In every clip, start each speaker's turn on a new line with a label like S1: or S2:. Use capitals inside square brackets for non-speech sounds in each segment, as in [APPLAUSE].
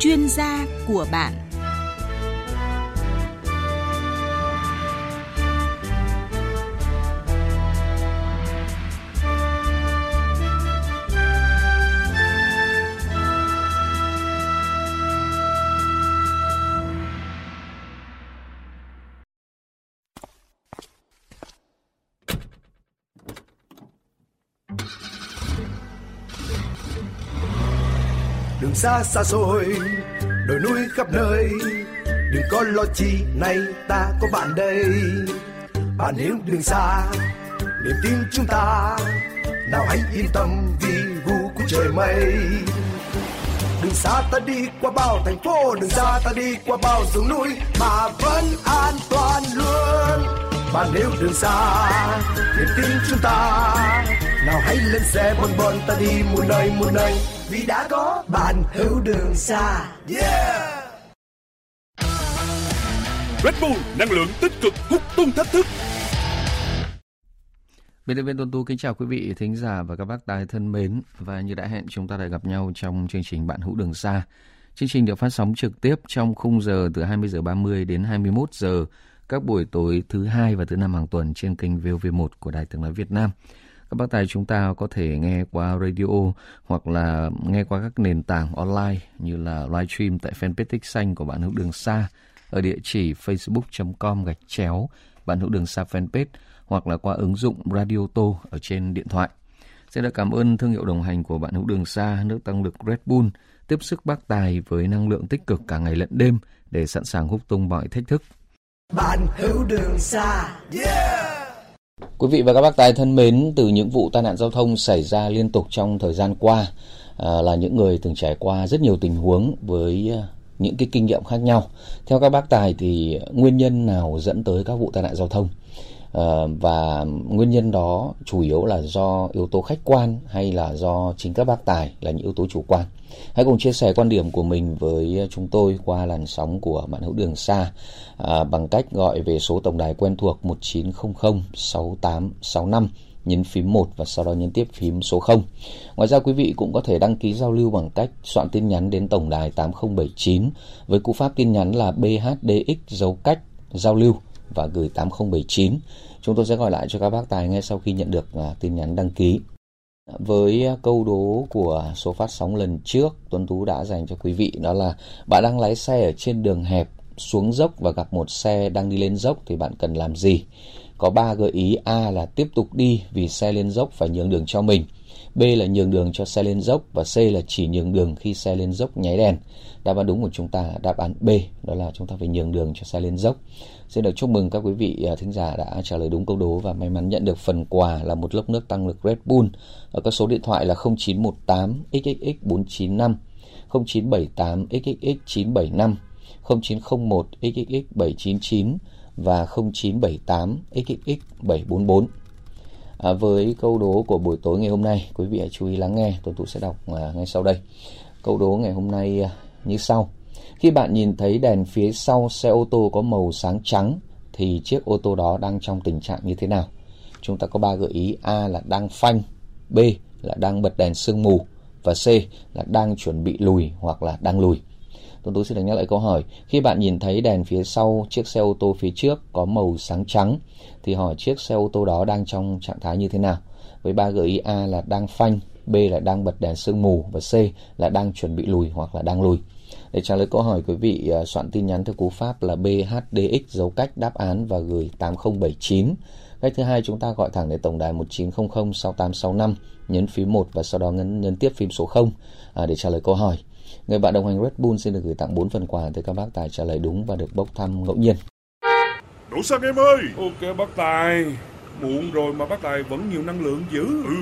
S1: chuyên gia của bạn.
S2: Xa xa xôi, đồi núi khắp nơi. Đừng có lo chi này ta có bạn đây. Bạn hiểu đường xa, niềm tin chúng ta, nào hãy yên tâm vì vu của trời mây. Đường xa ta đi qua bao thành phố, đường xa ta đi qua bao rừng núi, mà vẫn an toàn luôn. Bạn hiểu đường xa, niềm tin chúng ta nào hãy lên xe bon bon ta đi muôn nơi muôn nơi. Vì đã có bạn hữu đường xa. Yeah!
S3: Red Bull năng lượng tích cực hút tung thách thức.
S4: Biên tập viên Tuấn Tú kính chào quý vị thính giả và các bác tài thân mến. Và như đã hẹn chúng ta lại gặp nhau trong chương trình Bạn hữu đường xa. Chương trình được phát sóng trực tiếp trong khung giờ từ 20 giờ 30 đến 21 giờ các buổi tối thứ hai và thứ năm hàng tuần trên kênh VOV1 của Đài Tiếng nói Việt Nam. Các bác tài chúng ta có thể nghe qua radio hoặc là nghe qua các nền tảng online như là livestream tại fanpage tích xanh của bạn hữu đường xa ở địa chỉ facebook.com gạch chéo, bạn hữu đường xa fanpage hoặc là qua ứng dụng Radio Tô ở trên điện thoại. Xin được cảm ơn thương hiệu đồng hành của bạn hữu đường xa nước tăng lực Red Bull, tiếp sức bác tài với năng lượng tích cực cả ngày lẫn đêm để sẵn sàng hút tung mọi thách thức.
S2: bạn hữu đường xa yeah
S4: Quý vị và các bác tài thân mến, từ những vụ tai nạn giao thông xảy ra liên tục trong thời gian qua à, là những người từng trải qua rất nhiều tình huống với à, những cái kinh nghiệm khác nhau. Theo các bác tài thì nguyên nhân nào dẫn tới các vụ tai nạn giao thông? Ờ, và nguyên nhân đó chủ yếu là do yếu tố khách quan hay là do chính các bác tài là những yếu tố chủ quan? Hãy cùng chia sẻ quan điểm của mình với chúng tôi qua làn sóng của bạn hữu đường xa à, bằng cách gọi về số tổng đài quen thuộc 1900 6865 nhấn phím 1 và sau đó nhấn tiếp phím số 0. Ngoài ra quý vị cũng có thể đăng ký giao lưu bằng cách soạn tin nhắn đến tổng đài 8079 với cú pháp tin nhắn là BHDX dấu cách giao lưu và gửi 8079. Chúng tôi sẽ gọi lại cho các bác tài ngay sau khi nhận được à, tin nhắn đăng ký. Với câu đố của số phát sóng lần trước, Tuấn Tú đã dành cho quý vị đó là bạn đang lái xe ở trên đường hẹp xuống dốc và gặp một xe đang đi lên dốc thì bạn cần làm gì? Có 3 gợi ý A là tiếp tục đi vì xe lên dốc phải nhường đường cho mình. B là nhường đường cho xe lên dốc và C là chỉ nhường đường khi xe lên dốc nháy đèn. Đáp án đúng của chúng ta là đáp án B, đó là chúng ta phải nhường đường cho xe lên dốc. Xin được chúc mừng các quý vị à, thính giả đã trả lời đúng câu đố và may mắn nhận được phần quà là một lốc nước tăng lực Red Bull. Ở các số điện thoại là 0918 XXX 495, 0978 XXX 975, 0901 XXX 799 và 0978 XXX 744. À, với câu đố của buổi tối ngày hôm nay, quý vị hãy chú ý lắng nghe, Tuấn Tú sẽ đọc à, ngay sau đây. Câu đố ngày hôm nay à, như sau. Khi bạn nhìn thấy đèn phía sau xe ô tô có màu sáng trắng thì chiếc ô tô đó đang trong tình trạng như thế nào? Chúng ta có ba gợi ý A là đang phanh, B là đang bật đèn sương mù và C là đang chuẩn bị lùi hoặc là đang lùi. Tuấn Tú xin được nhắc lại câu hỏi. Khi bạn nhìn thấy đèn phía sau chiếc xe ô tô phía trước có màu sáng trắng thì hỏi chiếc xe ô tô đó đang trong trạng thái như thế nào? Với ba gợi ý A là đang phanh, B là đang bật đèn sương mù và C là đang chuẩn bị lùi hoặc là đang lùi. Để trả lời câu hỏi quý vị à, soạn tin nhắn theo cú pháp là BHDX dấu cách đáp án và gửi 8079. Cách thứ hai chúng ta gọi thẳng đến tổng đài 1900 6865 nhấn phím 1 và sau đó nhấn, nhấn tiếp phím số 0 à, để trả lời câu hỏi. Người bạn đồng hành Red Bull xin được gửi tặng 4 phần quà tới các bác tài trả lời đúng và được bốc thăm ngẫu nhiên.
S3: Đổ xăng em ơi Ok bác Tài Muộn rồi mà bác Tài vẫn nhiều năng lượng dữ Ừ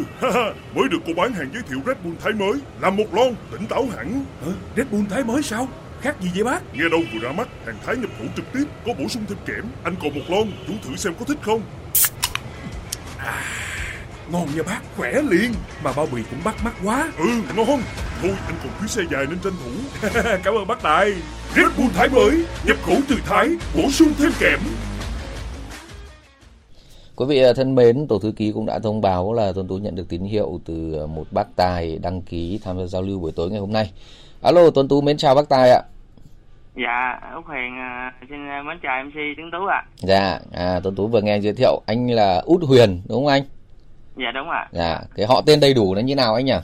S3: Mới được cô bán hàng giới thiệu Red Bull Thái mới Làm một lon tỉnh táo hẳn
S5: Hả? Red Bull Thái mới sao? Khác gì vậy bác?
S3: Nghe đâu vừa ra mắt Hàng Thái nhập khẩu trực tiếp Có bổ sung thêm kẽm Anh còn một lon Chú thử xem có thích không
S5: À, ngon nha bác, khỏe liền Mà bao bì cũng bắt mắt quá
S3: Ừ ngon Thôi anh còn chuyến xe dài nên tranh thủ [LAUGHS]
S5: Cảm ơn bác Tài
S3: Red Bull Thái mới Nhập khẩu từ Thái Bổ sung thêm kẽm
S4: Quý vị à, thân mến, Tổ thư ký cũng đã thông báo là Tuấn Tú nhận được tín hiệu từ à, một bác tài đăng ký tham gia giao lưu buổi tối ngày hôm nay. alo Tuấn Tú mến chào bác Tài ạ
S1: Dạ, Úc Huyền uh, xin mến chào MC Tuấn Tú ạ. À.
S4: Dạ, à, Tuấn Tú vừa nghe giới thiệu anh là Út Huyền đúng không anh?
S1: Dạ đúng ạ.
S4: Dạ, cái họ tên đầy đủ là như nào anh nhỉ?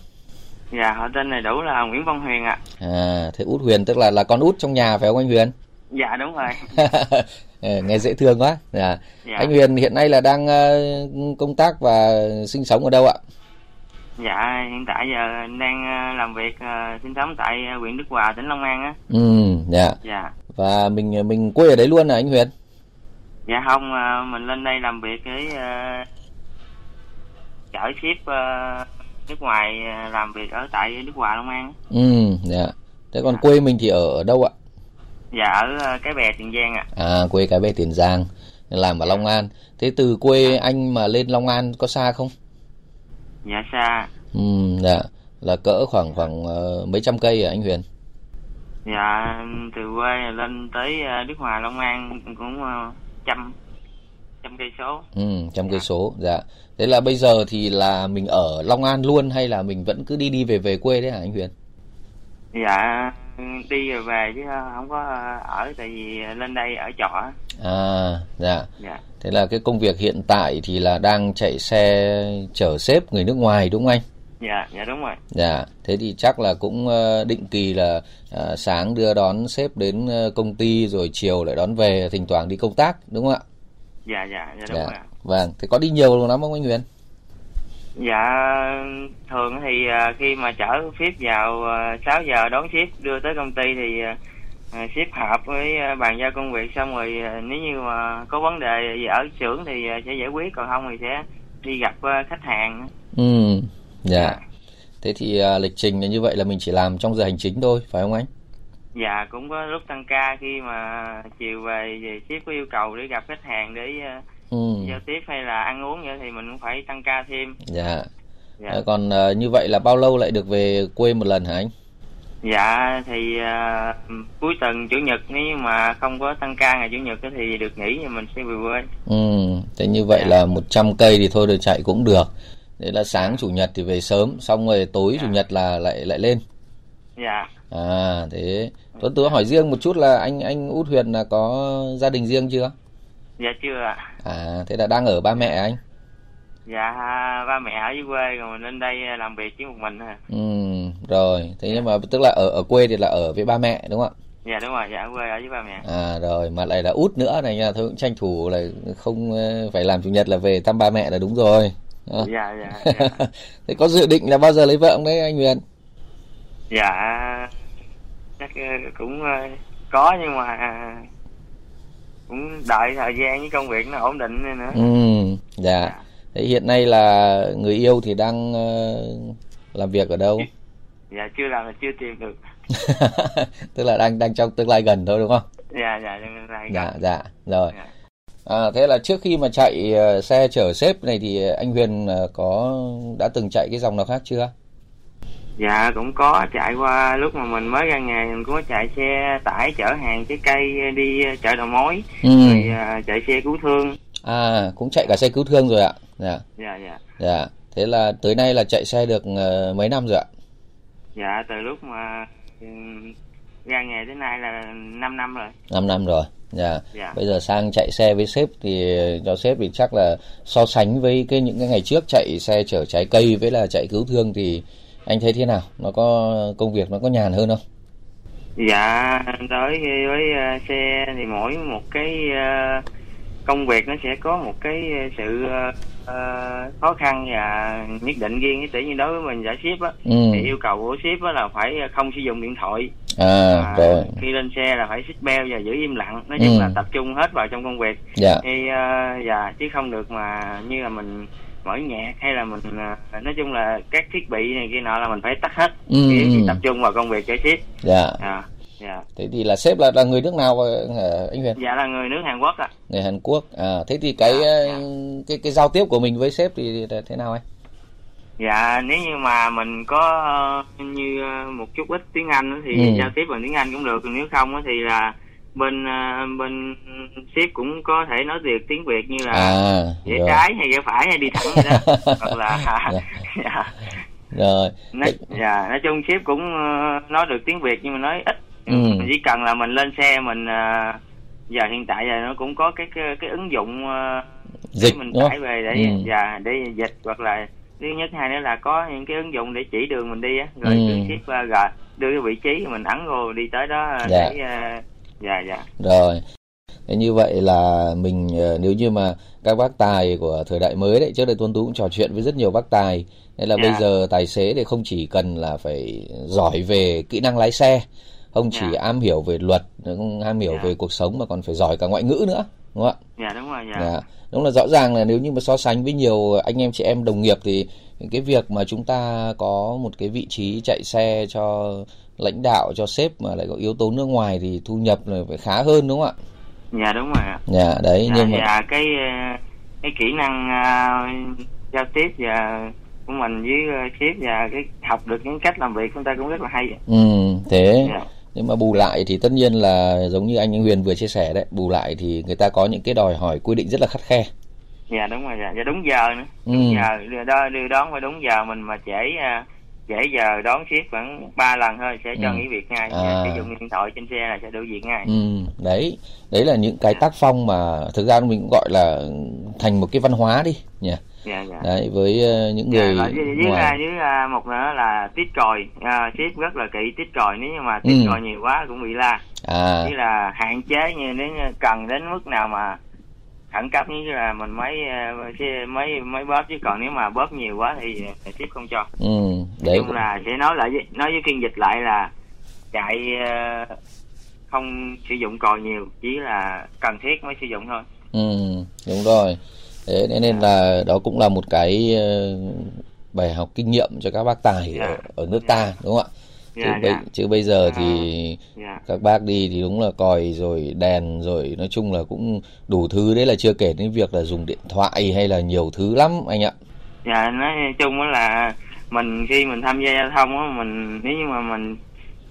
S1: Dạ, họ tên đầy đủ là Nguyễn Văn Huyền ạ.
S4: À, thế Út Huyền tức là là con út trong nhà phải không anh Huyền?
S1: Dạ đúng rồi. [LAUGHS]
S4: nghe dễ thương quá. Dạ. dạ. Anh Huyền hiện nay là đang uh, công tác và sinh sống ở đâu ạ?
S1: Dạ, hiện tại giờ đang làm việc sinh sống tại huyện Đức Hòa, tỉnh Long An á.
S4: Ừ, dạ.
S1: Dạ.
S4: Và mình mình quê ở đấy luôn à anh Huyền?
S1: Dạ không, mình lên đây làm việc cái chở ship uh, nước ngoài làm việc ở tại Đức Hòa Long An.
S4: Ừ, dạ. Thế còn dạ. quê mình thì ở, ở đâu ạ?
S1: Dạ ở cái bè Tiền Giang ạ.
S4: À. à quê cái bè Tiền Giang làm ở Long An. Thế từ quê dạ. anh mà lên Long An có xa không?
S1: Dạ xa.
S4: Ừ, dạ. Là cỡ khoảng khoảng uh, mấy trăm cây à anh Huyền?
S1: Dạ từ quê lên tới Đức Hòa Long An cũng uh, trăm trăm cây số.
S4: Ừ, trăm cây dạ. số. Dạ. Thế là bây giờ thì là mình ở Long An luôn hay là mình vẫn cứ đi đi về về quê đấy hả anh Huyền?
S1: Dạ đi rồi về chứ không có ở tại vì lên đây ở trọ.
S4: À, dạ. Dạ. Thế là cái công việc hiện tại thì là đang chạy xe chở xếp người nước ngoài đúng không anh?
S1: Dạ, dạ đúng rồi.
S4: Dạ, thế thì chắc là cũng ờ, định kỳ là à, sáng đưa đón sếp đến ờ, công ty rồi chiều lại đón về, thỉnh thoảng đi công tác đúng không ạ?
S1: Dạ, dạ, dạ đúng dạ. rồi.
S4: Vâng, thế có đi nhiều lắm không anh Huyền?
S1: Dạ, thường thì khi mà chở ship vào 6 giờ đón ship đưa tới công ty thì ship hợp với bàn giao công việc xong rồi nếu như mà có vấn đề gì ở xưởng thì sẽ giải quyết còn không thì sẽ đi gặp khách hàng.
S4: Ừ. Dạ. dạ. Thế thì lịch trình là như vậy là mình chỉ làm trong giờ hành chính thôi, phải không anh?
S1: Dạ, cũng có lúc tăng ca khi mà chiều về về ship có yêu cầu để gặp khách hàng để uh, ừ. giao tiếp hay là ăn uống vậy thì mình cũng phải tăng ca thêm.
S4: Dạ. dạ. À, còn uh, như vậy là bao lâu lại được về quê một lần hả anh?
S1: Dạ thì uh, cuối tuần chủ nhật nếu mà không có tăng ca ngày chủ nhật thì được nghỉ thì mình sẽ về quê.
S4: Ừ, thế như vậy dạ. là 100 cây thì thôi được chạy cũng được đấy là sáng chủ nhật thì về sớm xong rồi tối dạ. chủ nhật là lại lại lên
S1: dạ.
S4: À thế. Tuấn tú hỏi riêng một chút là anh anh út huyền là có gia đình riêng chưa?
S1: Dạ chưa ạ.
S4: À thế là đang ở ba mẹ anh.
S1: Dạ ba mẹ ở dưới quê rồi mình lên đây làm việc chỉ một mình thôi.
S4: Ừ rồi. Thế nhưng mà tức là ở ở quê thì là ở với ba mẹ đúng không ạ?
S1: Dạ đúng rồi. Dạ ở quê ở với ba mẹ.
S4: À rồi. Mà lại là út nữa này nha. Thôi cũng tranh thủ là không ờ, phải làm chủ nhật là về thăm ba mẹ là đúng rồi.
S1: À. dạ dạ, dạ. [LAUGHS]
S4: thế có dự định là bao giờ lấy vợ không đấy anh Huyền
S1: dạ. Chắc ờ, cũng ờ, có nhưng mà cũng đợi thời gian với công việc nó ổn định nữa
S4: ừ dạ, dạ. thế hiện nay là người yêu thì đang uh, làm việc ở đâu?
S1: Dạ chưa làm là chưa tìm được. [LAUGHS]
S4: Tức là đang đang trong tương lai gần thôi đúng không?
S1: Dạ dạ tương lai
S4: dạ, gần. Dạ dạ. Rồi. Dạ. À, thế là trước khi mà chạy uh, xe chở xếp này thì anh Huyền uh, có đã từng chạy cái dòng nào khác chưa?
S1: Dạ cũng có chạy qua lúc mà mình mới ra nghề mình cũng có chạy xe tải chở hàng trái cây đi chợ đầu mối ừ. rồi uh, chạy xe cứu thương.
S4: À cũng chạy cả xe cứu thương rồi ạ.
S1: Dạ. Dạ dạ.
S4: Dạ. Thế là tới nay là chạy xe được uh, mấy năm rồi ạ?
S1: Dạ từ lúc mà um, ra nghề tới nay là 5 năm rồi.
S4: 5 năm rồi. Dạ. dạ. Bây giờ sang chạy xe với sếp thì cho sếp thì chắc là so sánh với cái những cái ngày trước chạy xe chở trái cây với là chạy cứu thương thì anh thấy thế nào? Nó có công việc nó có nhàn hơn không?
S1: Dạ, tới với uh, xe thì mỗi một cái uh, công việc nó sẽ có một cái sự uh, khó khăn và nhất định riêng tỷ như đối với mình giải ship á ừ. thì yêu cầu của ship á là phải không sử dụng điện thoại
S4: à, à rồi.
S1: khi lên xe là phải xích beo và giữ im lặng nói chung ừ. là tập trung hết vào trong công việc
S4: dạ.
S1: thì uh, dạ chứ không được mà như là mình mở nhạc hay là mình uh, nói chung là các thiết bị này kia nọ là mình phải tắt hết ừ. để, tập trung vào công việc giải ship
S4: dạ à. Dạ. Thế thì là sếp là là người nước nào anh Huyền?
S1: Dạ là người nước Hàn Quốc ạ. À.
S4: Người Hàn Quốc. À thế thì cái dạ, dạ. cái cái giao tiếp của mình với sếp thì thế nào anh?
S1: Dạ nếu như mà mình có như một chút ít tiếng Anh thì ừ. giao tiếp bằng tiếng Anh cũng được, còn nếu không thì là bên bên ship cũng có thể nói việc tiếng Việt như là à, trái hay ghé phải hay đi thẳng vậy đó [LAUGHS] hoặc là
S4: dạ. [LAUGHS] dạ. rồi
S1: nói, dạ nói chung ship cũng uh, nói được tiếng việt nhưng mà nói ít
S4: Ừ.
S1: chỉ cần là mình lên xe mình uh, giờ hiện tại giờ nó cũng có cái cái, cái ứng dụng uh,
S4: dịch
S1: để mình tải về để
S4: Ừ.
S1: dạ để dịch hoặc là thứ nhất hai nữa là có những cái ứng dụng để chỉ đường mình đi á rồi
S4: Ừ.
S1: ship uh, rồi đưa cái vị trí mình ấn vô đi tới đó
S4: Dạ.
S1: để uh, dạ dạ
S4: Rồi. Thế như vậy là mình ờ, nếu như mà các bác tài của thời đại mới đấy, trước đây Tuấn Tú cũng trò chuyện với rất nhiều bác tài. Nên là
S1: Dạ.
S4: bây giờ tài xế thì không chỉ cần là phải giỏi về kỹ năng lái xe, không chỉ
S1: Dạ.
S4: am hiểu về luật, không am hiểu
S1: Dạ.
S4: về cuộc sống mà còn phải giỏi cả ngoại ngữ nữa, đúng không
S1: dạ đúng rồi
S4: ạ?
S1: dạ
S4: Dạ. Đúng là rõ ràng là nếu như mà so sánh với nhiều anh em chị em đồng nghiệp thì cái việc mà chúng ta có một cái vị trí chạy xe cho lãnh đạo cho sếp mà lại có yếu tố nước ngoài thì thu nhập là phải khá hơn đúng không ạ?
S1: dạ đúng rồi ạ.
S4: Dạ đấy
S1: dạ,
S4: nhưng mà
S1: dạ cái uh, cái kỹ năng uh, giao tiếp và của mình với uh, ship và cái học được những cách làm việc chúng ta cũng rất là hay
S4: ừ, thế.
S1: Dạ.
S4: Nhưng mà bù lại thì tất nhiên là giống như anh Huyền vừa chia sẻ đấy bù lại thì người ta có những cái đòi hỏi quy định rất là khắt khe.
S1: Dạ đúng rồi dạ, dạ đúng giờ nữa.
S4: Ừ.
S1: đúng giờ đưa, đưa đón phải đúng giờ mình mà trễ uh, trễ giờ đón ship khoảng 3 lần thôi sẽ cho
S4: Ừ.
S1: nghỉ việc ngay.
S4: À.
S1: sử dụng điện thoại trên xe là sẽ đuổi việc ngay.
S4: Ừ đấy. Đấy là những cái tác phong mà thực ra mình cũng gọi là thành một cái văn hóa đi nhỉ.
S1: Dạ dạ.
S4: Đấy với ờ, những
S1: Dạ,
S4: người
S1: rồi với, với,
S4: ngoài.
S1: với à, một nữa là tít còi à, ship rất là kỹ tít còi nếu như mà tít
S4: Ừ.
S1: còi nhiều quá cũng bị la.
S4: À.
S1: Như là hạn chế như nếu như cần đến mức nào mà khẩn cấp như là mình mới ờ, mới mới bóp chứ còn nếu mà bóp nhiều quá thì ship không cho.
S4: Ừ
S1: nói
S4: đấy
S1: chung là sẽ nói lại với, nói với phiên dịch lại là chạy ờ, không sử dụng còi nhiều chỉ là cần thiết mới sử dụng thôi.
S4: Ừ đúng rồi. Thế nên- là đó cũng là một cái ờ, bài học kinh nghiệm cho các bác tài
S1: Dạ.
S4: ở, ở nước ta đúng không ạ chứ,
S1: dạ
S4: bây,
S1: dạ.
S4: chứ bây giờ thì
S1: dạ.
S4: Các bác đi thì đúng là còi rồi đèn rồi nói chung là cũng đủ thứ. Đấy là chưa kể đến việc là dùng điện thoại hay là nhiều thứ lắm anh ạ.
S1: Dạ nói chung á là mình khi mình tham gia giao thông á mình nếu như mà mình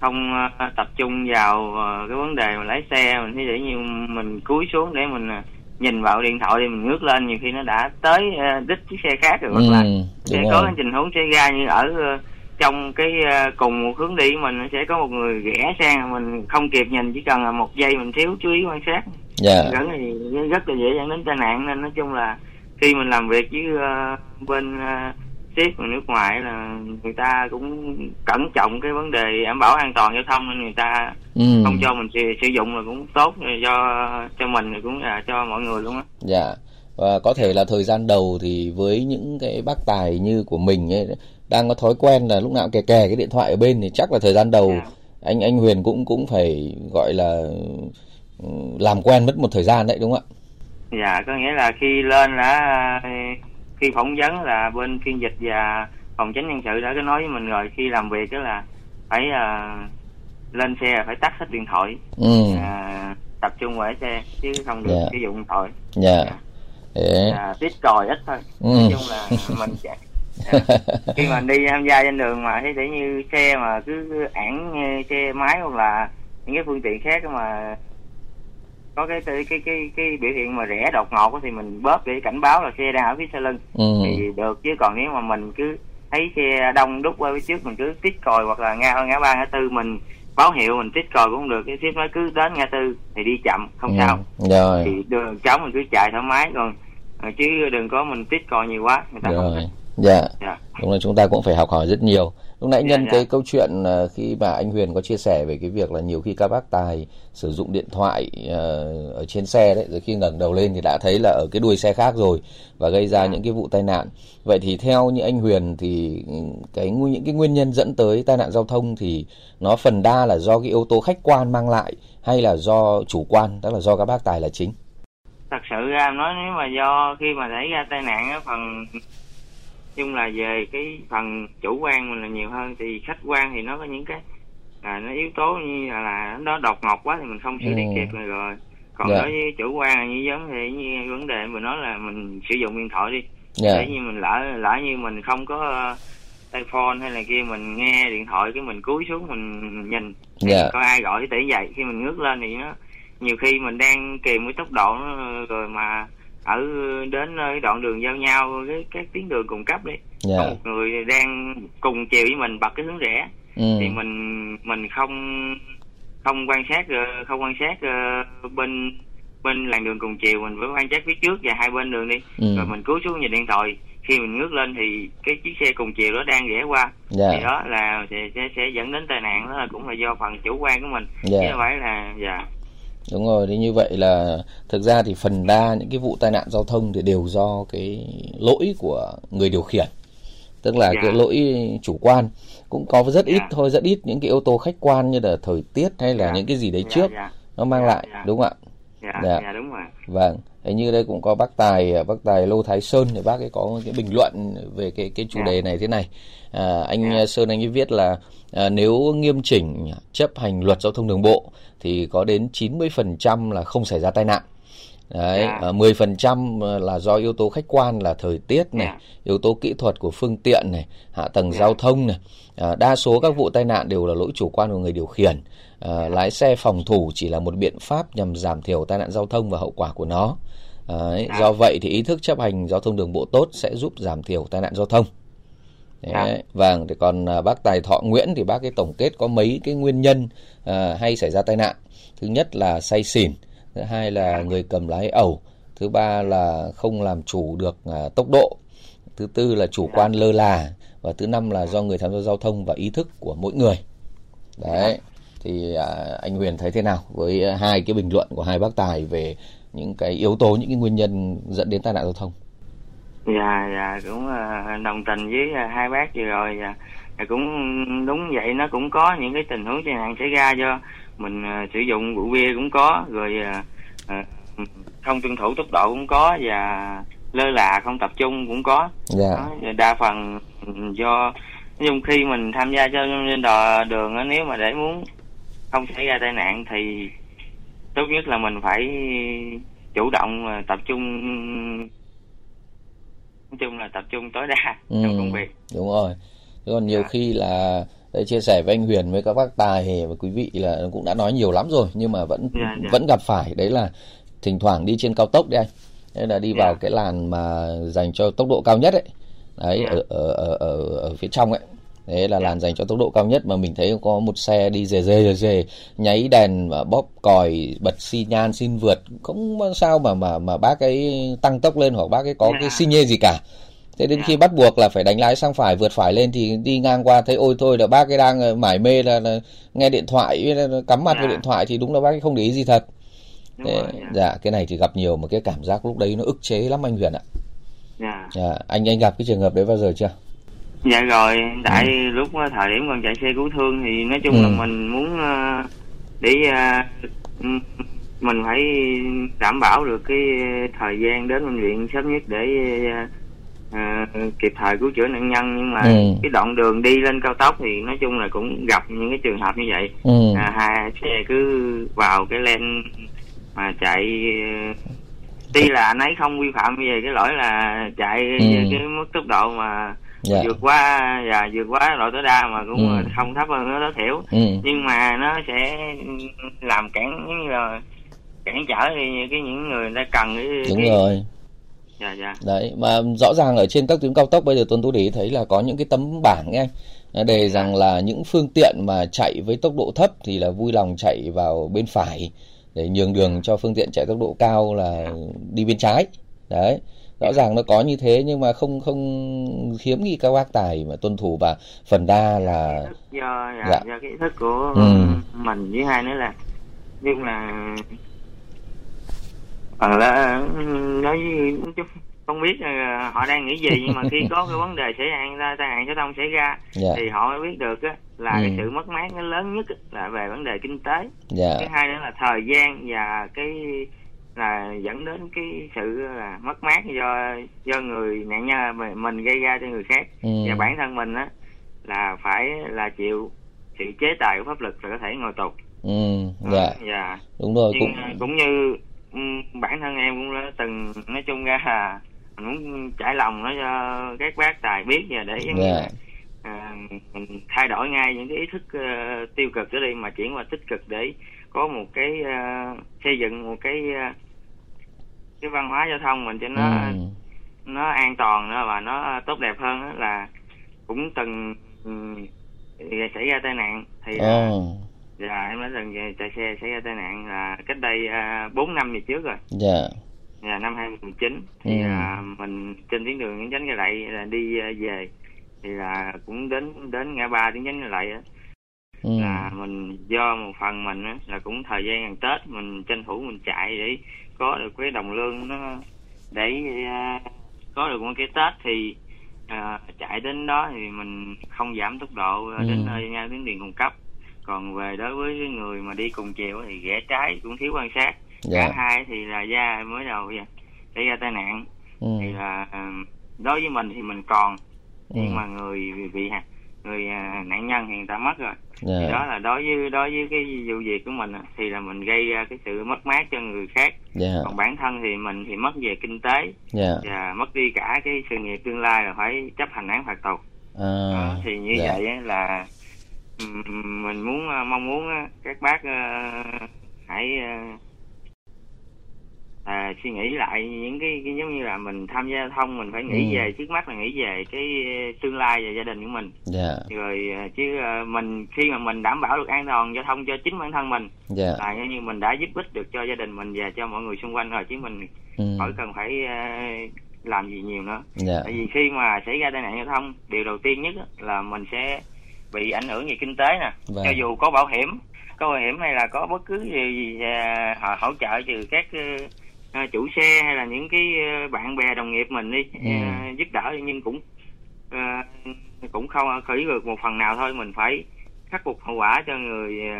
S1: không ờ, tập trung vào ờ, cái vấn đề mà lái xe mình thấy như mình cúi xuống để mình ờ, nhìn vào điện thoại thì mình ngước lên nhiều khi nó đã tới đích chiếc xe khác rồi hoặc là
S4: ừ,
S1: sẽ có cái tình huống xảy ra như ở trong cái ờ, cùng một hướng đi của mình sẽ có một người rẽ sang mình không kịp nhìn chỉ cần là một giây mình thiếu chú ý quan sát.
S4: Dạ.
S1: Dẫn thì rất là dễ dẫn đến tai nạn nên nói chung là khi mình làm việc với ờ, bên uh, ship người nước ngoài là người ta cũng cẩn trọng cái vấn đề đảm bảo an toàn giao thông nên người ta
S4: ừ,
S1: không cho mình sử, sử dụng là cũng tốt cho cho mình rồi cũng là cho mọi người luôn á.
S4: Dạ. Và có thể là thời gian đầu thì với những cái bác tài như của mình ấy đang có thói quen là lúc nào kè kè cái điện thoại ở bên thì chắc là thời gian đầu
S1: Dạ.
S4: anh anh Huyền cũng cũng phải gọi là ừ, làm quen mất một thời gian đấy đúng không ạ?
S1: Dạ có nghĩa là khi lên là ờ, khi phỏng vấn là bên phiên dịch và phòng tránh nhân sự đã có nói với mình rồi khi làm việc đó là phải ờ, lên xe phải tắt hết điện thoại
S4: ừ.
S1: à, tập trung vào lái xe chứ không được
S4: Dạ.
S1: sử dụng điện thoại.
S4: Dạ. Thế.
S1: À, tít còi ít thôi.
S4: Ừ.
S1: nói chung là mình Dạ. khi mà đi tham gia trên đường mà thấy để như xe mà cứ ờ, xe máy hoặc là những cái phương tiện khác mà có cái cái cái cái, cái biểu hiện mà rẽ đột ngột thì mình bóp để cảnh báo là xe đang ở phía sau lưng
S4: ừ.
S1: thì được chứ còn nếu mà mình cứ thấy xe đông đúc qua phía trước mình cứ tít còi hoặc là ngã ngã ba ngã tư mình báo hiệu mình tít còi cũng không được cái ship nó cứ đến ngã tư thì đi chậm không
S4: ừ.
S1: sao
S4: rồi
S1: thì đường trống mình cứ chạy thoải mái còn ờ, chứ đừng có mình tít còi nhiều quá người ta không
S4: rồi
S1: thích.
S4: Dạ.
S1: Dạ.
S4: Đúng là chúng ta cũng phải học hỏi rất nhiều. Lúc nãy
S1: Dạ,
S4: nhân
S1: dạ.
S4: cái câu chuyện ờ, khi mà anh Huyền có chia sẻ về cái việc là nhiều khi các bác tài sử dụng điện thoại ờ, ở trên xe đấy rồi khi ngẩng đầu lên thì đã thấy là ở cái đuôi xe khác rồi và gây ra
S1: Dạ.
S4: những cái vụ tai nạn. Vậy thì theo như anh Huyền thì cái những cái nguyên nhân dẫn tới tai nạn giao thông thì nó phần đa là do cái yếu tố khách quan mang lại hay là do chủ quan tức là do các bác tài là chính?
S1: Thật sự ra nói nếu mà do khi mà xảy ra tai nạn á phần chung là về cái phần chủ quan mình là nhiều hơn thì khách quan thì nó có những cái là nó yếu tố như là, là nó đột ngột quá thì mình không xử lý
S4: Ừ.
S1: kịp rồi rồi. Còn
S4: Dạ.
S1: đối với chủ quan là như giống thì như vấn đề mình nói là mình sử dụng điện thoại đi.
S4: Dạ.
S1: Để như mình lỡ lỡ như mình không có ờ, tay phone hay là kia mình nghe điện thoại cái mình cúi xuống mình nhìn.
S4: Dạ.
S1: Có ai gọi thì vậy khi mình ngước lên thì nó nhiều khi mình đang kìm cái tốc độ nó rồi mà ở đến nơi đoạn đường giao nhau cái các tuyến đường cùng cấp đi.
S4: Dạ.
S1: có một người đang cùng chiều với mình bật cái hướng rẽ.
S4: Ừ.
S1: thì mình mình không không quan sát ờ, không quan sát ờ, bên bên làn đường cùng chiều. Mình phải quan sát phía trước và hai bên đường đi.
S4: Ừ.
S1: rồi mình cúi xuống nhìn điện thoại. Khi mình ngước lên thì cái chiếc xe cùng chiều đó đang rẽ qua.
S4: Dạ.
S1: Thì đó là sẽ, sẽ sẽ dẫn đến tai nạn. Đó là cũng là do phần chủ quan của mình.
S4: Dạ.
S1: chứ không phải là dạ
S4: Đúng rồi, thì như vậy là thực ra thì phần đa những cái vụ tai nạn giao thông thì đều do cái lỗi của người điều khiển. Tức là
S1: Dạ.
S4: cái lỗi chủ quan cũng có rất ít
S1: Dạ.
S4: thôi, rất ít những cái yếu tố khách quan như là thời tiết hay là
S1: Dạ.
S4: những cái gì đấy
S1: dạ,
S4: trước
S1: dạ,
S4: nó mang
S1: Dạ,
S4: lại,
S1: dạ.
S4: đúng không ạ?
S1: Dạ,
S4: Dạ.
S1: dạ đúng rồi
S4: Vâng, thế như đây cũng có bác Tài, bác Tài Lô Thái Sơn thì bác ấy có cái bình luận về cái cái chủ
S1: Dạ.
S4: đề này thế này. À, anh
S1: Dạ.
S4: Sơn anh ấy viết là à, nếu nghiêm chỉnh chấp hành luật giao thông đường bộ thì có đến 90% là không xảy ra tai nạn. Đấy,
S1: Dạ.
S4: à, 10% là do yếu tố khách quan là thời tiết này,
S1: Dạ.
S4: yếu tố kỹ thuật của phương tiện này, hạ tầng
S1: Dạ.
S4: giao thông này. À, đa số các vụ tai nạn đều là lỗi chủ quan của người điều khiển. À, lái xe phòng thủ chỉ là một biện pháp nhằm giảm thiểu tai nạn giao thông và hậu quả của nó. Đấy,
S1: Dạ.
S4: do vậy thì ý thức chấp hành giao thông đường bộ tốt sẽ giúp giảm thiểu tai nạn giao thông. Đấy,
S1: Dạ.
S4: Vâng, thì còn à, bác Tài Thọ Nguyễn thì bác ấy tổng kết có mấy cái nguyên nhân à, hay xảy ra tai nạn. Thứ nhất là say xỉn, thứ hai là người cầm lái ẩu, thứ ba là không làm chủ được à, tốc độ, thứ tư là chủ quan lơ là và thứ năm là do người tham gia giao thông và ý thức của mỗi người. Đấy. Thì à, anh Huyền thấy thế nào với hai cái bình luận của hai bác Tài về những cái yếu tố những cái nguyên nhân dẫn đến tai nạn giao thông?
S1: dạ dạ cũng à, đồng tình với à, hai bác vừa rồi dạ, dạ. Cũng đúng vậy nó cũng có những cái tình huống tai nạn xảy ra do mình à, sử dụng rượu bia cũng có rồi không tuân thủ tốc độ cũng có và lơ là không tập trung cũng có
S4: Dạ.
S1: Đó, đa phần do nói chung khi mình tham gia thông trên đò đường á, nếu mà để muốn không xảy ra tai nạn thì tốt nhất là mình phải chủ động tập trung nói chung là tập trung tối đa
S4: Ừ,
S1: trong công việc
S4: đúng rồi. Thế còn nhiều
S1: Dạ.
S4: khi là để chia sẻ với anh Huyền với các bác tài và quý vị là cũng đã nói nhiều lắm rồi nhưng mà vẫn
S1: Dạ, dạ.
S4: vẫn gặp phải đấy là thỉnh thoảng đi trên cao tốc đấy anh. Đấy là đi
S1: Dạ.
S4: vào cái làn mà dành cho tốc độ cao nhất ấy. Đấy
S1: Dạ.
S4: ở, ở ở ở ở phía trong ấy. Đấy là làn dành cho tốc độ cao nhất mà mình thấy có một xe đi rề rề rề rề nháy đèn và bóp còi bật xi nhan xin vượt không sao mà mà mà bác ấy tăng tốc lên hoặc bác ấy có
S1: Dạ.
S4: cái xi nhê gì cả thế đến
S1: Dạ.
S4: khi bắt buộc là phải đánh lái sang phải vượt phải lên thì đi ngang qua thấy ôi thôi là bác ấy đang ờ, mải mê là, là nghe điện thoại cắm mặt vào
S1: Dạ.
S4: điện thoại thì đúng là bác ấy không để ý gì thật Thế,
S1: dạ.
S4: dạ cái này thì gặp nhiều một cái cảm giác lúc đấy nó ức chế lắm anh Huyền ạ.
S1: Dạ.
S4: Dạ, anh anh gặp cái trường hợp đấy bao giờ chưa?
S1: Dạ rồi tại lúc ờ, thời điểm còn chạy xe cứu thương thì nói chung
S4: Ừ.
S1: là mình muốn ờ, để ờ, ừm, mình phải đảm bảo được cái thời gian đến bệnh viện sớm nhất để ờ, kịp thời cứu chữa nạn nhân. Nhưng mà
S4: Ừ.
S1: cái đoạn đường đi lên cao tốc thì nói chung là cũng gặp những cái trường hợp như vậy.
S4: Ừ.
S1: À, hai xe cứ vào cái len mà chạy tuy là anh ấy không vi phạm về cái lỗi là chạy
S4: Ừ.
S1: cái mức tốc độ mà
S4: dạ.
S1: vượt qua và vượt quá lỗi tối đa mà cũng
S4: Ừ.
S1: không thấp hơn nó tối thiểu
S4: ừ.
S1: Nhưng mà nó sẽ làm cản giống như là cản trở thì cái những người ta cần cái
S4: đúng
S1: cái,
S4: rồi.
S1: Dạ dạ.
S4: Đấy, mà rõ ràng ở trên các tuyến cao tốc bây giờ Tuấn Tú để ý thấy là có những cái tấm bảng ấy anh. Đề rằng là những phương tiện mà chạy với tốc độ thấp thì là vui lòng chạy vào bên phải để nhường đường cho phương tiện chạy tốc độ cao là đi bên trái. Đấy. Rõ ràng nó có như thế nhưng mà không không hiếm khi các bác tài mà tuân thủ và phần đa là
S1: do dạ,
S4: Dạ.
S1: do cái ý thức của
S4: Ừ.
S1: mình với hai nữa là nhưng là phần là nói chung không biết họ đang nghĩ gì nhưng mà khi [LAUGHS] có cái vấn đề xảy ra tai nạn giao thông xảy ra
S4: dạ.
S1: thì họ mới biết được á, là
S4: Ừ.
S1: cái sự mất mát nó lớn nhất là về vấn đề kinh tế.
S4: Dạ.
S1: Thứ hai nữa là thời gian và cái là dẫn đến cái sự là mất mát do do người nạn nhân mình- gây ra cho người khác.
S4: Ừ.
S1: và bản thân mình á là phải là chịu sự chế tài của pháp luật là có thể ngồi tù.
S4: Ừ dạ.
S1: dạ.
S4: Đúng rồi
S1: nhưng
S4: cũng
S1: cũng, như ừm, bản thân em cũng đã từng nói chung ra là muốn trải lòng nó cho các bác tài biết và để như
S4: dạ.
S1: à, mình thay đổi ngay những cái ý thức ờ, tiêu cực đó đi mà chuyển qua tích cực để có một cái ờ, xây dựng một cái ờ, cái văn hóa giao thông mình cho nó
S4: ừ.
S1: nó an toàn nữa và nó tốt đẹp hơn đó là cũng từng ừ, xảy ra tai nạn thì
S4: Ồ,
S1: dạ em đã từng về chạy xe xảy ra tai nạn là cách đây à, 4 năm về trước rồi.
S4: Dạ
S1: là năm 2019 thì
S4: Ừ.
S1: à, mình trên tuyến đường Nguyễn Chánh Cái Lậy là đi à, về thì là cũng đến đến ngã ba tuyến Chánh Cái Lậy
S4: ừ.
S1: là mình do một phần mình á, là cũng thời gian gần Tết mình tranh thủ mình chạy để có được cái đồng lương nó để à, có được một cái Tết thì à, chạy đến đó thì mình không giảm tốc độ
S4: Ừ.
S1: đến nơi nha tuyến đường cung cấp còn về đối với người mà đi cùng chiều thì rẽ trái cũng thiếu quan sát
S4: dạ.
S1: Cả hai thì là da mới đầu xảy ra tai nạn.
S4: Ừ.
S1: thì là à, đối với mình thì mình còn.
S4: Ừ.
S1: nhưng mà người bị hại người à, nạn nhân thì người ta mất rồi. Thì đó
S4: dạ
S1: là đối với đối với cái vụ việc của mình thì là mình gây ra cái sự mất mát cho người khác.
S4: Dạ.
S1: Còn bản thân thì mình thì mất về kinh tế.
S4: Dạ.
S1: Và mất đi cả cái sự nghiệp tương lai là phải chấp hành án phạt tù.
S4: À,
S1: Đó, thì như
S4: dạ.
S1: vậy là ừm, mình muốn à, mong muốn các bác à, hãy à, suy nghĩ lại những cái, cái giống như là mình tham gia giao thông mình phải nghĩ
S4: Ừ.
S1: về trước mắt là nghĩ về cái tương lai và gia đình của mình
S4: dạ
S1: rồi à, chứ à, mình khi mà mình đảm bảo được an toàn giao thông cho chính bản thân mình
S4: dạ
S1: là như mình đã giúp ích được cho gia đình mình và cho mọi người xung quanh rồi chứ mình
S4: ừ.
S1: khỏi cần phải làm gì nhiều nữa
S4: dạ
S1: tại vì khi mà xảy ra tai nạn giao thông điều đầu tiên nhất là mình sẽ bị ảnh hưởng về kinh tế nè
S4: Vâng.
S1: cho dù có bảo hiểm có bảo hiểm hay là có bất cứ gì, gì họ hỗ trợ từ các ờ, chủ xe hay là những cái ờ, bạn bè đồng nghiệp mình đi ờ, giúp đỡ nhưng cũng ờ, cũng không khởi được một phần nào thôi. Mình phải khắc phục hậu quả cho người ờ,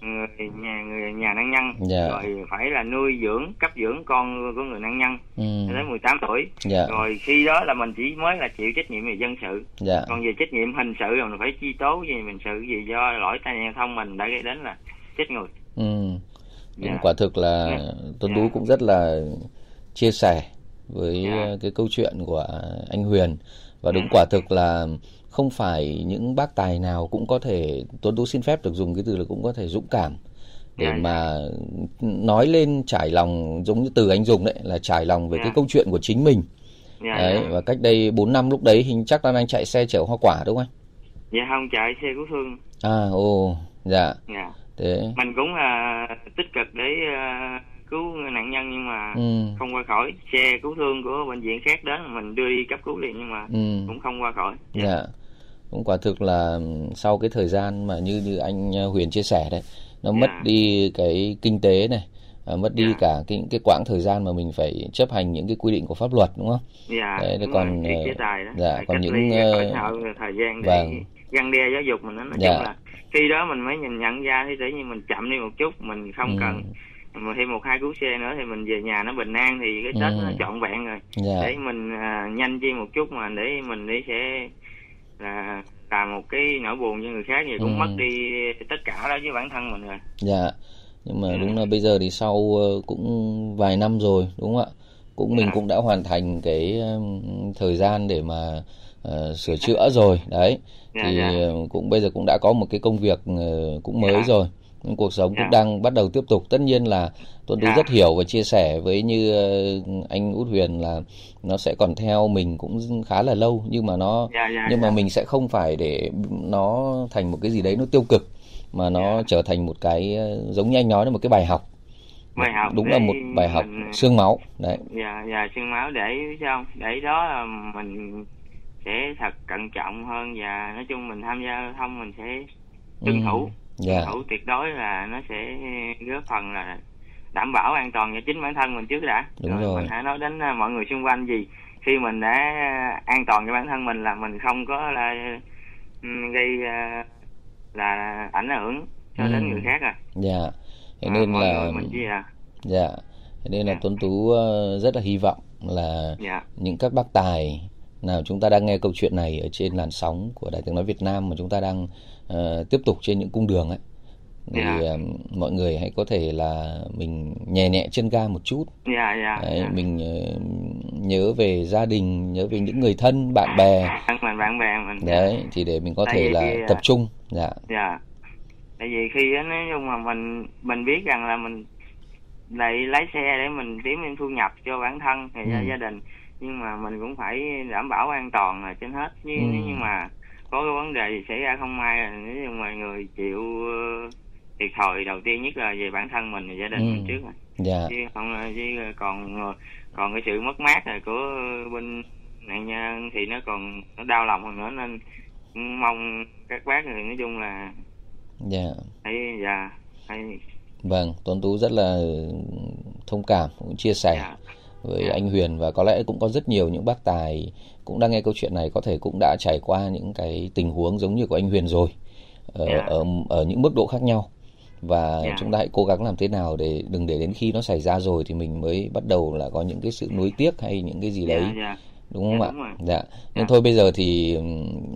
S1: người nhà người nhà nạn nhân.
S4: Dạ.
S1: rồi phải là nuôi dưỡng cấp dưỡng con của người nạn nhân
S4: ừ.
S1: đến 18 tuổi.
S4: Dạ.
S1: Rồi khi đó là mình chỉ mới là chịu trách nhiệm về dân sự.
S4: Dạ.
S1: Còn về trách nhiệm hình sự là mình phải truy tố về hình sự vì do lỗi tai nạn giao thông mình đã gây đến là chết người.
S4: Ừ. Nhưng
S1: Dạ.
S4: quả thực là
S1: Dạ.
S4: Tuấn
S1: Dạ.
S4: Tú cũng rất là chia sẻ với
S1: Dạ.
S4: ờ, cái câu chuyện của anh Huyền và đúng
S1: Dạ.
S4: quả thực là không phải những bác tài nào cũng có thể Tuấn Tú xin phép được dùng cái từ là cũng có thể dũng cảm để mà nói lên trải lòng giống như từ anh dùng đấy là trải lòng về cái câu chuyện của chính mình đấy và cách đây 4 năm lúc đấy hình chắc là anh chạy xe chở hoa quả đúng không
S1: dạ không chạy xe cứu thương
S4: anh à ồ dạ
S1: dạ
S4: thế
S1: mình cũng là tích cực để ờ, cứu nạn nhân nhưng mà
S4: ừ
S1: không qua khỏi xe cứu thương của bệnh viện khác đến mình đưa đi cấp cứu liền nhưng mà
S4: ừ
S1: cũng không qua khỏi
S4: Dạ. Cũng quả thực là ừm, sau cái thời gian mà như như anh ờ, Huyền chia sẻ đấy, nó mất
S1: Dạ.
S4: đi cái kinh tế này, à, mất đi
S1: Dạ.
S4: cả cái cái quãng thời gian mà mình phải chấp hành những cái quy định của pháp luật đúng không?
S1: dạ
S4: Đấy,
S1: đúng
S4: còn,
S1: rồi,
S4: ờ,
S1: đó
S4: dạ,
S1: Phải
S4: còn những,
S1: hội thời gian để
S4: vâng.
S1: Răn đe giáo dục mình đó. nói
S4: Dạ.
S1: chung là khi đó mình mới nhìn nhận ra thì tự nhiên mình chậm đi một chút mình không
S4: Ừ.
S1: cần mà thêm một hai cú xe nữa thì mình về nhà nó bình an thì cái tết
S4: Ừ.
S1: nó trọn vẹn rồi
S4: Dạ.
S1: để mình à, nhanh chi một chút mà để mình đi sẽ là làm một cái nỗi buồn cho người khác thì cũng
S4: Ừ.
S1: mất đi tất cả đó với bản thân mình rồi
S4: Dạ. Nhưng mà
S1: Ừ.
S4: đúng là bây giờ thì sau ờ, cũng vài năm rồi đúng không ạ? Cũng mình
S1: Dạ.
S4: cũng đã hoàn thành cái thời gian để mà ờ, sửa chữa rồi đấy.
S1: Dạ,
S4: thì
S1: dạ.
S4: ờ, cũng bây giờ cũng đã có một cái công việc ờ, cũng mới
S1: Dạ.
S4: rồi. Nhưng cuộc sống cũng đang bắt đầu tiếp tục. Tất nhiên là Tuấn Tú rất hiểu và chia sẻ với như anh Út Huyền là nó sẽ còn theo mình cũng khá là lâu nhưng mà nó nhưng mà mình sẽ không phải để nó thành một cái gì đấy nó tiêu cực mà nó trở thành một cái giống như anh nói là một cái bài học
S1: bài học
S4: đúng là một bài học
S1: mình-
S4: xương máu đấy
S1: dạ dạ xương máu để sao để đó là mình sẽ thật cẩn trọng hơn và nói chung mình tham gia giao thông mình sẽ tuân
S4: Ừ.
S1: thủ.
S4: Dạ.
S1: Tuân thủ tuyệt đối là nó sẽ góp phần là đảm bảo an toàn cho chính bản thân mình trước đã.
S4: Đúng rồi.
S1: mình hãy nói đến à, mọi người xung quanh gì. Khi mình đã an toàn cho bản thân mình là mình không có là ừ, gây à, là ảnh hưởng cho
S4: Ừ.
S1: đến người khác à,
S4: dạ. Thế
S1: À,
S4: nên
S1: mọi
S4: là
S1: mình chỉ à.
S4: dạ. Thế nên là
S1: Dạ.
S4: Tuấn Tú ờ, rất là hy vọng là
S1: dạ.
S4: những các bác tài nào chúng ta đang nghe câu chuyện này ở trên làn sóng của Đài Tiếng nói Việt Nam mà chúng ta đang ờ, tiếp tục trên những cung đường ấy. Thì
S1: Dạ.
S4: ờ, mọi người hãy có thể là mình nhẹ nhẹ chân ga một chút.
S1: Dạ dạ,
S4: Đấy,
S1: dạ.
S4: mình ờ, nhớ về gia đình nhớ về những người thân bạn bè.
S1: Mình bạn bè mình
S4: đấy thì để mình có
S1: Tại
S4: thể là
S1: cái,
S4: tập trung. Dạ.
S1: dạ. Tại vì khi á, nói chung mà mình mình biết rằng là mình lại lái xe để mình kiếm thêm thu nhập cho bản thân thì
S4: Ừ.
S1: gia đình nhưng mà mình cũng phải đảm bảo an toàn là trên hết. Chứ
S4: Ừ.
S1: nếu như mà có cái vấn đề gì xảy ra không may là nếu như mọi người chịu ờ, thiệt thòi đầu tiên nhất là về bản thân mình và gia đình
S4: Ừ.
S1: mình trước rồi
S4: dạ.
S1: Chứ không chứ còn còn cái sự mất mát này của bên nạn nhân thì nó còn nó đau lòng hơn nữa. Nên mong các bác thì nói chung là
S4: dạ.
S1: Hãy dạ hãy
S4: vâng tuấn tú rất là thông cảm cũng chia sẻ.
S1: Dạ
S4: với
S1: Dạ.
S4: anh Huyền và có lẽ cũng có rất nhiều những bác tài cũng đang nghe câu chuyện này có thể cũng đã trải qua những cái tình huống giống như của anh Huyền rồi ở
S1: Dạ.
S4: ở, ở những mức độ khác nhau và
S1: Dạ.
S4: chúng ta hãy cố gắng làm thế nào để đừng để đến khi nó xảy ra rồi thì mình mới bắt đầu là có những cái sự nuối tiếc hay những cái gì đấy
S1: dạ dạ
S4: đúng không
S1: Dạ,
S4: ạ?
S1: đúng.
S4: Dạ. Nhưng
S1: Dạ.
S4: thôi bây giờ thì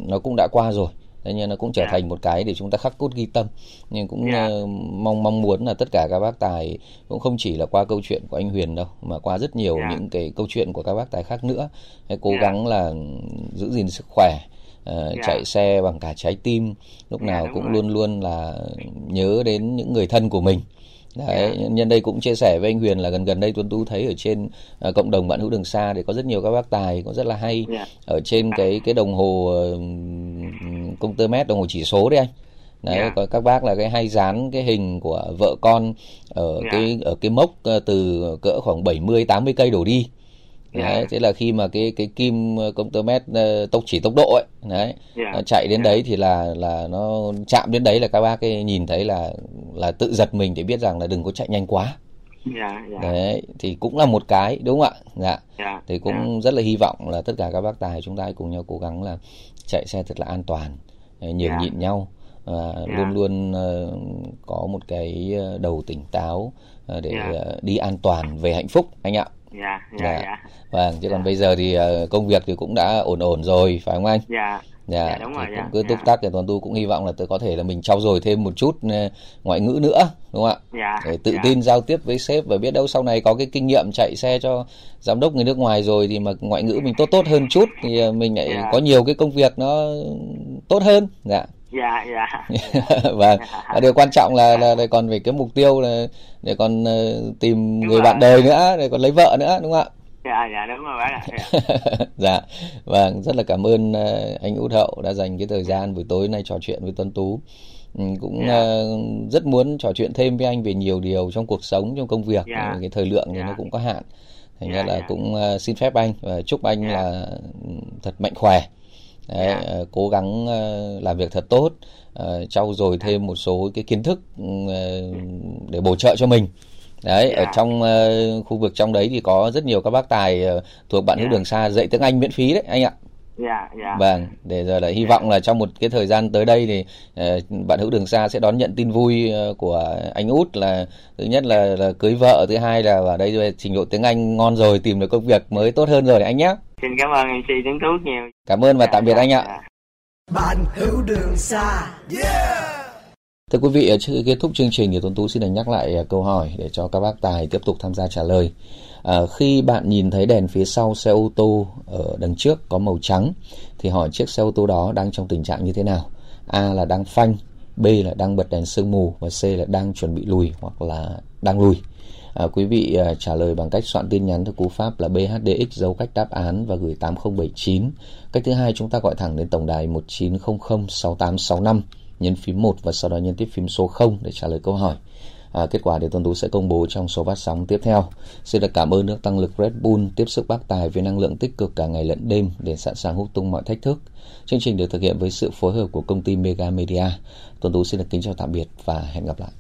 S4: nó cũng đã qua rồi. Thế nhưng nó cũng trở
S1: Dạ.
S4: thành một cái để chúng ta khắc cốt ghi tâm. Nhưng cũng
S1: Dạ.
S4: ờ, mong mong muốn là tất cả các bác tài cũng không chỉ là qua câu chuyện của anh Huyền đâu mà qua rất nhiều
S1: Dạ.
S4: những cái câu chuyện của các bác tài khác nữa. Hãy cố
S1: Dạ.
S4: gắng là giữ gìn sức khỏe. ờ,
S1: Dạ.
S4: chạy xe bằng cả trái tim lúc
S1: Dạ,
S4: nào cũng
S1: rồi.
S4: luôn luôn là nhớ đến những người thân của mình Đấy,
S1: Dạ.
S4: nhân đây cũng chia sẻ với anh Huyền là gần gần đây Tuấn Tú thấy ở trên ờ, cộng đồng bạn hữu đường xa thì có rất nhiều các bác tài cũng rất là hay
S1: Dạ.
S4: ở trên cái cái đồng hồ ờ, công tơ mét đồng hồ chỉ số đấy anh đấy
S1: Dạ.
S4: có các bác là cái hay dán cái hình của vợ con ở
S1: Dạ.
S4: cái ở cái mốc ờ, từ cỡ khoảng 70 80 cây đổ đi
S1: Dạ.
S4: đấy thế là khi mà cái cái kim ờ, công tơ mét ờ, tốc chỉ tốc độ ấy đấy
S1: Dạ.
S4: nó chạy đến
S1: Dạ.
S4: đấy thì là là nó chạm đến đấy là các bác ấy nhìn thấy là là tự giật mình để biết rằng là đừng có chạy nhanh quá
S1: dạ dạ
S4: đấy thì cũng là một cái đúng không ạ dạ
S1: dạ
S4: thì cũng rất là hy vọng là tất cả các bác tài chúng ta cùng nhau cố gắng là chạy xe thật là an toàn ờ, nhường
S1: Dạ.
S4: nhịn nhau và
S1: Dạ.
S4: luôn luôn có một cái đầu tỉnh táo để ờ, đi an toàn về hạnh phúc anh ạ
S1: dạ
S4: Dạ.
S1: dạ dạ
S4: vâng chứ còn bây giờ thì ờ, công việc thì cũng đã ổn ổn rồi phải không anh
S1: dạ
S4: Dạ,
S1: Dạ, đúng rồi, dạ,
S4: cứ túc
S1: dạ.
S4: tắc thì toàn tu cũng hy vọng là tôi có thể là mình trau dồi thêm một chút ờ, ngoại ngữ nữa đúng không ạ
S1: dạ
S4: để tự
S1: dạ.
S4: tin giao tiếp với sếp và biết đâu sau này có cái kinh nghiệm chạy xe cho giám đốc người nước ngoài rồi thì mà ngoại ngữ mình tốt tốt hơn chút thì ờ, mình lại
S1: Dạ.
S4: có nhiều cái công việc nó tốt hơn dạ
S1: dạ dạ [LAUGHS]
S4: và, và điều quan trọng là, là là còn phải cái mục tiêu là để còn ờ, tìm
S1: Đúng
S4: người
S1: rồi.
S4: bạn đời nữa để còn lấy vợ nữa đúng không ạ
S1: dạ dạ đúng rồi bác ạ dạ. [LAUGHS]
S4: dạ vâng rất là cảm ơn ờ, anh út hậu đã dành cái thời gian buổi tối nay trò chuyện với tuấn tú Ừ, cũng
S1: Dạ.
S4: ờ, rất muốn trò chuyện thêm với anh về nhiều điều trong cuộc sống trong công việc
S1: Dạ.
S4: nhưng mà cái thời lượng thì
S1: Dạ.
S4: nó cũng có hạn thành
S1: Dạ,
S4: ra là
S1: dạ.
S4: cũng xin phép anh và chúc anh
S1: Dạ.
S4: là ừ, thật mạnh khỏe Đấy,
S1: Dạ.
S4: ờ, cố gắng ờ, làm việc thật tốt uh, trau dồi thêm một số cái kiến thức ừ, ờ, để bổ trợ cho mình đấy
S1: Dạ.
S4: ở trong ờ, khu vực trong đấy thì có rất nhiều các bác tài ờ, thuộc bạn hữu
S1: Dạ.
S4: đường xa dạy tiếng Anh miễn phí đấy anh ạ
S1: dạ dạ
S4: vâng để giờ là hy vọng là trong một cái thời gian tới đây thì ờ, bạn hữu đường xa sẽ đón nhận tin vui ờ, của anh út là thứ nhất là, là cưới vợ thứ hai là ở đây trình độ tiếng Anh ngon rồi tìm được công việc mới tốt hơn rồi anh nhé
S1: xin cảm ơn mc tuấn tú nhiều
S4: cảm ơn và
S1: Dạ,
S4: tạm biệt
S1: dạ,
S4: anh ạ
S1: dạ.
S2: bạn hữu đường xa
S4: Thưa quý vị, trước khi kết thúc chương trình thì Tuấn Tú xin được nhắc lại à, câu hỏi để cho các bác tài tiếp tục tham gia trả lời. À, khi bạn nhìn thấy đèn phía sau xe ô tô ở đằng trước có màu trắng thì hỏi chiếc xe ô tô đó đang trong tình trạng như thế nào? A là đang phanh, B là đang bật đèn sương mù và C là đang chuẩn bị lùi hoặc là đang lùi. À, quý vị à, trả lời bằng cách soạn tin nhắn theo cú pháp là BHDX dấu cách đáp án và gửi 8079. Cách thứ hai chúng ta gọi thẳng đến tổng đài 1900 6865 nhấn phím 1 và sau đó nhấn tiếp phím số 0 để trả lời câu hỏi. À, kết quả thì Tuấn Tú sẽ công bố trong số phát sóng tiếp theo. Xin được cảm ơn nước tăng lực Red Bull tiếp sức bác tài với năng lượng tích cực cả ngày lẫn đêm để sẵn sàng hút tung mọi thách thức. Chương trình được thực hiện với sự phối hợp của công ty Mega Media. Tuấn Tú xin được kính chào tạm biệt và hẹn gặp lại.